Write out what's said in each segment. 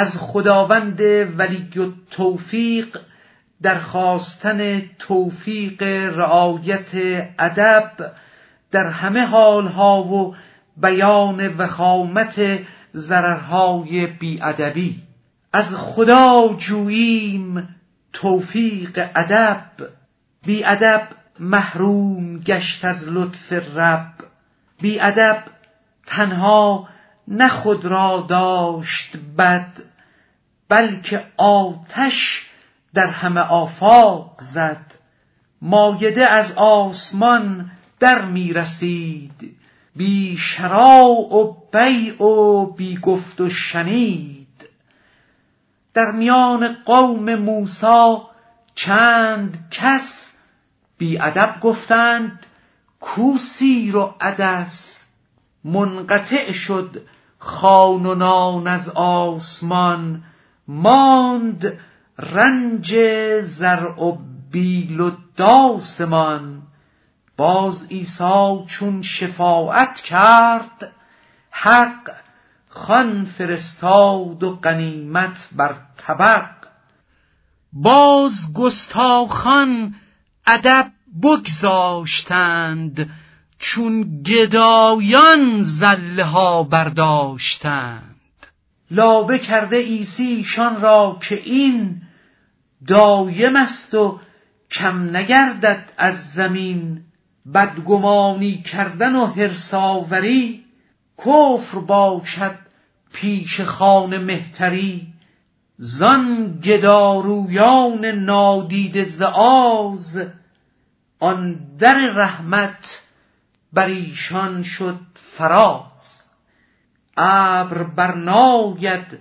از خداوند ولی و توفیق درخواستن توفیق رعایت ادب در همه حالها و بیان وخامت ضررهای بیادبی. از خدا جوییم توفیق ادب. بیادب محروم گشت از لطف رب. بیادب تنها نه خود را داشت بد. بلکه آتش در همه آفاق زد. مایده از آسمان در می رسید. بی شراع و بیع و بی گفت و شنید. در میان قوم موسی چند کس بی ادب گفتند کو سیر و عدس. منقطع شد خان و نان از آسمان. ماند رنج زرع و بیل و داسمان باز عیسی چون شفاعت کرد حق خان فرستاد و غنیمت بر طبق. باز گستاخان ادب بگذاشتند چون گدایان زله ها برداشتند. لابه کرده ایسیشان را که این دایم است و کم نگردد از زمین بدگمانی کردن و هرساوری کفر باشد پیش خان مهتری زان گدارویان نادید زعاز آن در رحمت بر ایشان شد فراز. ابر برناید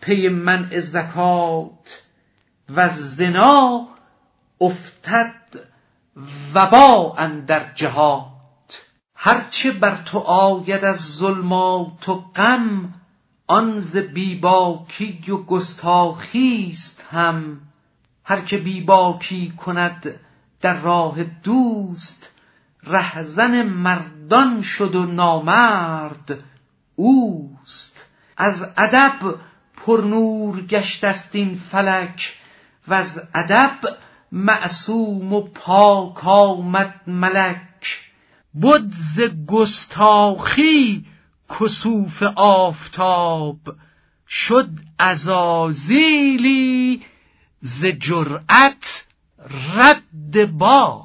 پی منع زکات و زنا افتد وبا اندر جهات هرچه بر تو آید از ظلمات و غم آن ز بیباکی و گستاخی است هم هر که بیباکی کند در راه دوست رهزن مردان شد و نامرد اوست. از ادب پرنور گشت است این فلک و از ادب معصوم و پاک آمد ملک. بد ز گستاخی کسوف آفتاب شد ازازیلی ز جرأت رد با